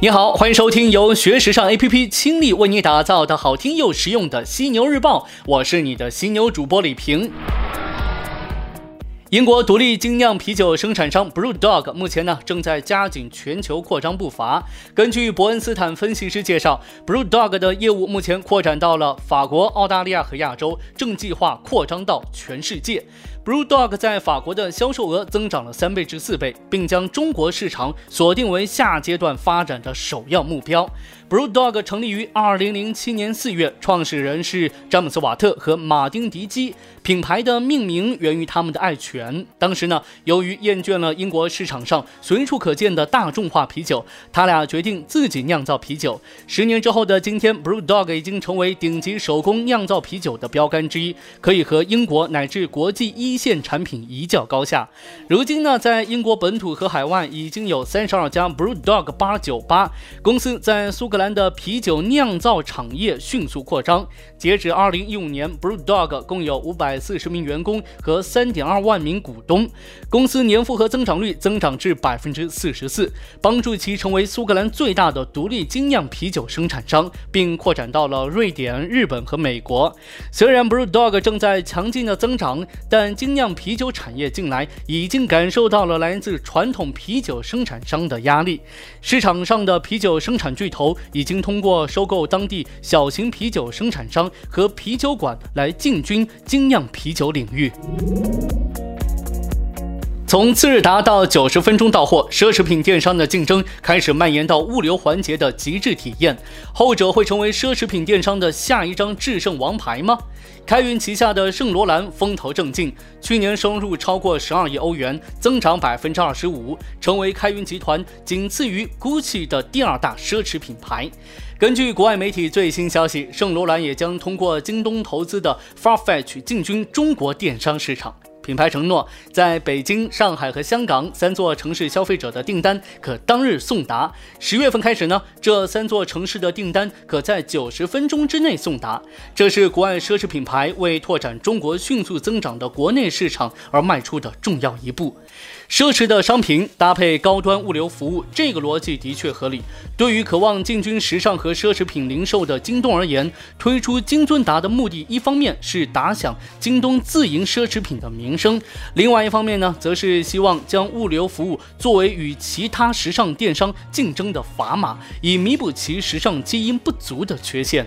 你好，欢迎收听由学时尚 APP 倾力为你打造的好听又实用的犀牛日报，我是你的犀牛主播李平。英国独立精酿啤酒生产商 BrewDog 目前呢正在加紧全球扩张步伐。根据伯恩斯坦分析师介绍，BrewDog 的业务目前扩展到了法国、澳大利亚和亚洲，正计划扩张到全世界。BrewDog 在法国的销售额增长了三倍至四倍，并将中国市场锁定为下阶段发展的首要目标。BrewDog 成立于二零零七年四月，创始人是詹姆斯·瓦特和马丁·迪基。品牌的命名源于他们的爱犬。当时呢，由于厌倦了英国市场上随处可见的大众化啤酒，他俩决定自己酿造啤酒。十年之后的今天，BrewDog 已经成为顶级手工酿造啤酒的标杆之一，可以和英国乃至国际一线产品一较高下。如今呢，在英国本土和海外已经有三十二家 BrewDog 八酒吧。公司在苏格兰的啤酒酿造产业迅速扩张。截止二零一五年，BrewDog 共有五百。四十名员工和三点二万名股东，公司年复合增长率增长至百分之四十四，帮助其成为苏格兰最大的独立精酿啤酒生产商，并扩展到了瑞典、日本和美国。虽然 BrewDog 正在强劲的增长，但精酿啤酒产业近来已经感受到了来自传统啤酒生产商的压力。市场上的啤酒生产巨头已经通过收购当地小型啤酒生产商和啤酒馆来进军精酿。啤酒领域，从次日达到九十分钟到货，奢侈品电商的竞争开始蔓延到物流环节的极致体验。后者会成为奢侈品电商的下一张制胜王牌吗？开云旗下的圣罗兰风头正劲，去年收入超过十二亿欧元，增长百分之二十五，成为开云集团仅次于 GUCCI 的第二大奢侈品牌。根据国外媒体最新消息，圣罗兰也将通过京东投资的 Farfetch 进军中国电商市场。品牌承诺，在北京、上海和香港三座城市消费者的订单可当日送达。十月份开始呢，这三座城市的订单可在九十分钟之内送达。这是国外奢侈品牌为拓展中国迅速增长的国内市场而迈出的重要一步。奢侈的商品搭配高端物流服务，这个逻辑的确合理。对于渴望进军时尚和奢侈品零售的京东而言，推出金尊达的目的，一方面是打响京东自营奢侈品的名声，另外一方面呢，则是希望将物流服务作为与其他时尚电商竞争的砝码，以弥补其时尚基因不足的缺陷。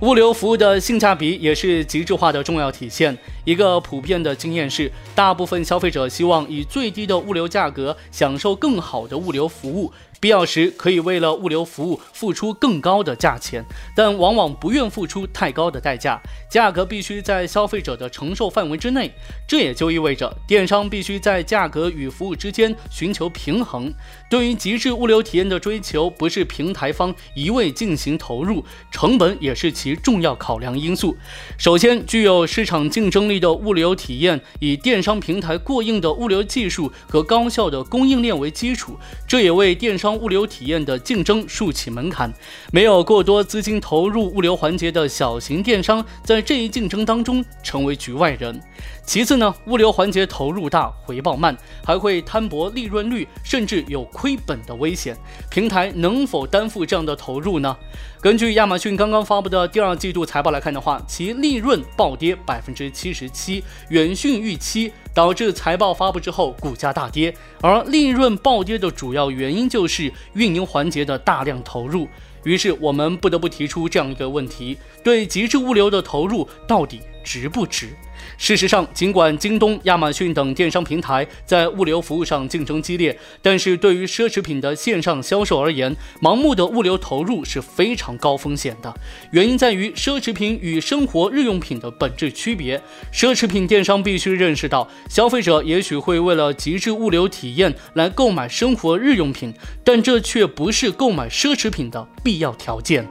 物流服务的性价比也是极致化的重要体现。一个普遍的经验是，大部分消费者希望以最低的物流价格享受更好的物流服务。必要时可以为了物流服务付出更高的价钱，但往往不愿付出太高的代价。价格必须在消费者的承受范围之内，这也就意味着电商必须在价格与服务之间寻求平衡。对于极致物流体验的追求，不是平台方一味进行投入，成本也是其重要考量因素。首先，具有市场竞争力的物流体验，以电商平台过硬的物流技术和高效的供应链为基础，这也为电商。物流体验的竞争竖起门槛，没有过多资金投入物流环节的小型电商，在这一竞争当中成为局外人。其次呢，物流环节投入大，回报慢，还会摊薄利润率，甚至有亏本的危险。平台能否担负这样的投入呢？根据亚马逊刚刚发布的第二季度财报来看的话，其利润暴跌百分之七十七，远逊预期，导致财报发布之后股价大跌。而利润暴跌的主要原因就是运营环节的大量投入。于是我们不得不提出这样一个问题：对极致物流的投入到底值不值？事实上，尽管京东、亚马逊等电商平台在物流服务上竞争激烈，但是对于奢侈品的线上销售而言，盲目的物流投入是非常高风险的。原因在于奢侈品与生活日用品的本质区别。奢侈品电商必须认识到，消费者也许会为了极致物流体验来购买生活日用品，但这却不是购买奢侈品的必要条件。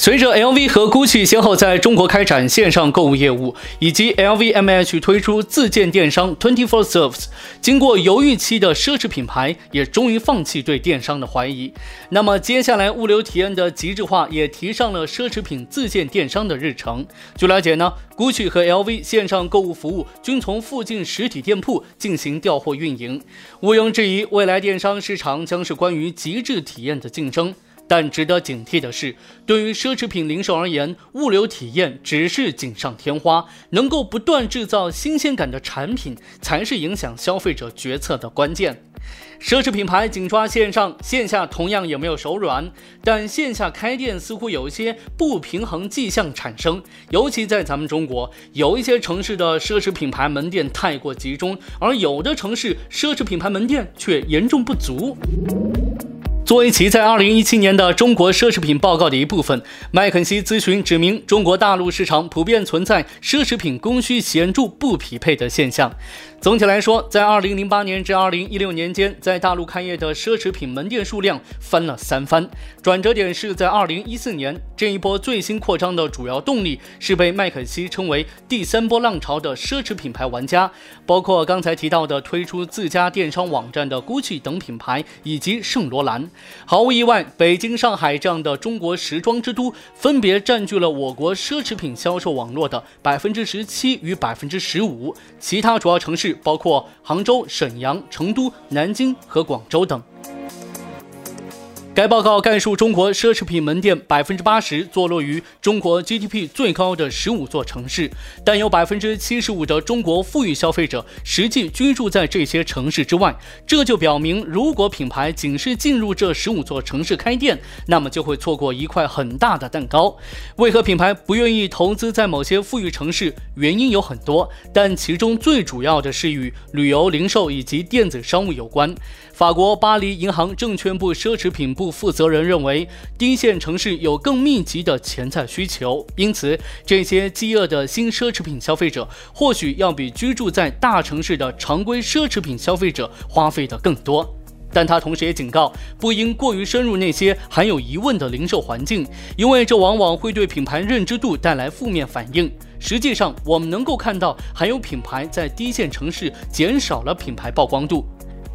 随着 LV 和 GUCCI 先后在中国开展线上购物业务，以及 LVMH 推出自建电商 Twenty Four Service，经过犹豫期的奢侈品牌也终于放弃对电商的怀疑。那么接下来物流体验的极致化也提上了奢侈品自建电商的日程。据了解呢，GUCCI 和 LV 线上购物服务均从附近实体店铺进行调货运营。毋庸置疑，未来电商市场将是关于极致体验的竞争。但值得警惕的是，对于奢侈品零售而言，物流体验只是锦上添花，能够不断制造新鲜感的产品，才是影响消费者决策的关键。奢侈品牌紧抓线上，线下同样也没有手软，但线下开店似乎有一些不平衡迹象产生，尤其在咱们中国，有一些城市的奢侈品牌门店太过集中，而有的城市奢侈品牌门店却严重不足。作为其在2017年的中国奢侈品报告的一部分，麦肯锡咨询指明，中国大陆市场普遍存在奢侈品供需显著不匹配的现象。总体来说，在二零零八年至二零一六年间，在大陆开业的奢侈品门店数量翻了三番。转折点是在二零一四年，这一波最新扩张的主要动力是被麦肯锡称为第三波浪潮的奢侈品牌玩家，包括刚才提到的推出自家电商网站的 GUCCI 等品牌，以及圣罗兰。毫无意外，北京、上海这样的中国时装之都，分别占据了我国奢侈品销售网络的百分之十七与百分之十五，其他主要城市。包括杭州、沈阳、成都、南京和广州等。该报告概述中国奢侈品门店百分之八十坐落于中国 GDP 最高的十五座城市，但有百分之七十五的中国富裕消费者实际居住在这些城市之外。这就表明，如果品牌仅是进入这十五座城市开店，那么就会错过一块很大的蛋糕。为何品牌不愿意投资在某些富裕城市？原因有很多，但其中最主要的是与旅游、零售以及电子商务有关。法国巴黎银行证券部奢侈品部负责人认为，低线城市有更密集的潜在需求，因此这些饥饿的新奢侈品消费者或许要比居住在大城市的常规奢侈品消费者花费的更多。但他同时也警告，不应过于深入那些含有疑问的零售环境，因为这往往会对品牌认知度带来负面反应。实际上，我们能够看到，还有品牌在低线城市减少了品牌曝光度。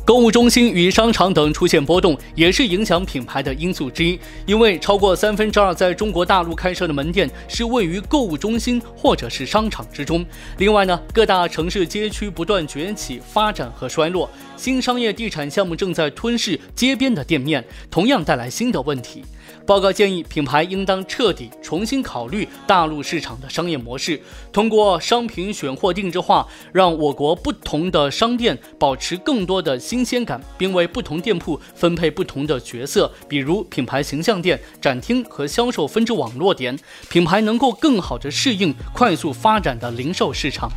购物中心与商场等出现波动，也是影响品牌的因素之一。因为超过三分之二在中国大陆开设的门店是位于购物中心或者是商场之中。另外呢，各大城市街区不断崛起、发展和衰落，新商业地产项目正在吞噬街边的店面，同样带来新的问题。报告建议，品牌应当彻底重新考虑大陆市场的商业模式，通过商品选货定制化，让我国不同的商店保持更多的新鲜感，并为不同店铺分配不同的角色，比如品牌形象店、展厅和销售分支网络点，品牌能够更好地适应快速发展的零售市场。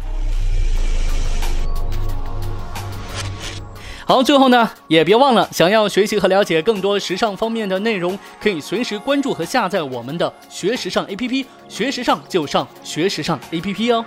好，最后呢，也别忘了，想要学习和了解更多时尚方面的内容，可以随时关注和下载我们的学时尚 APP，学时尚就上学时尚 APP 哦。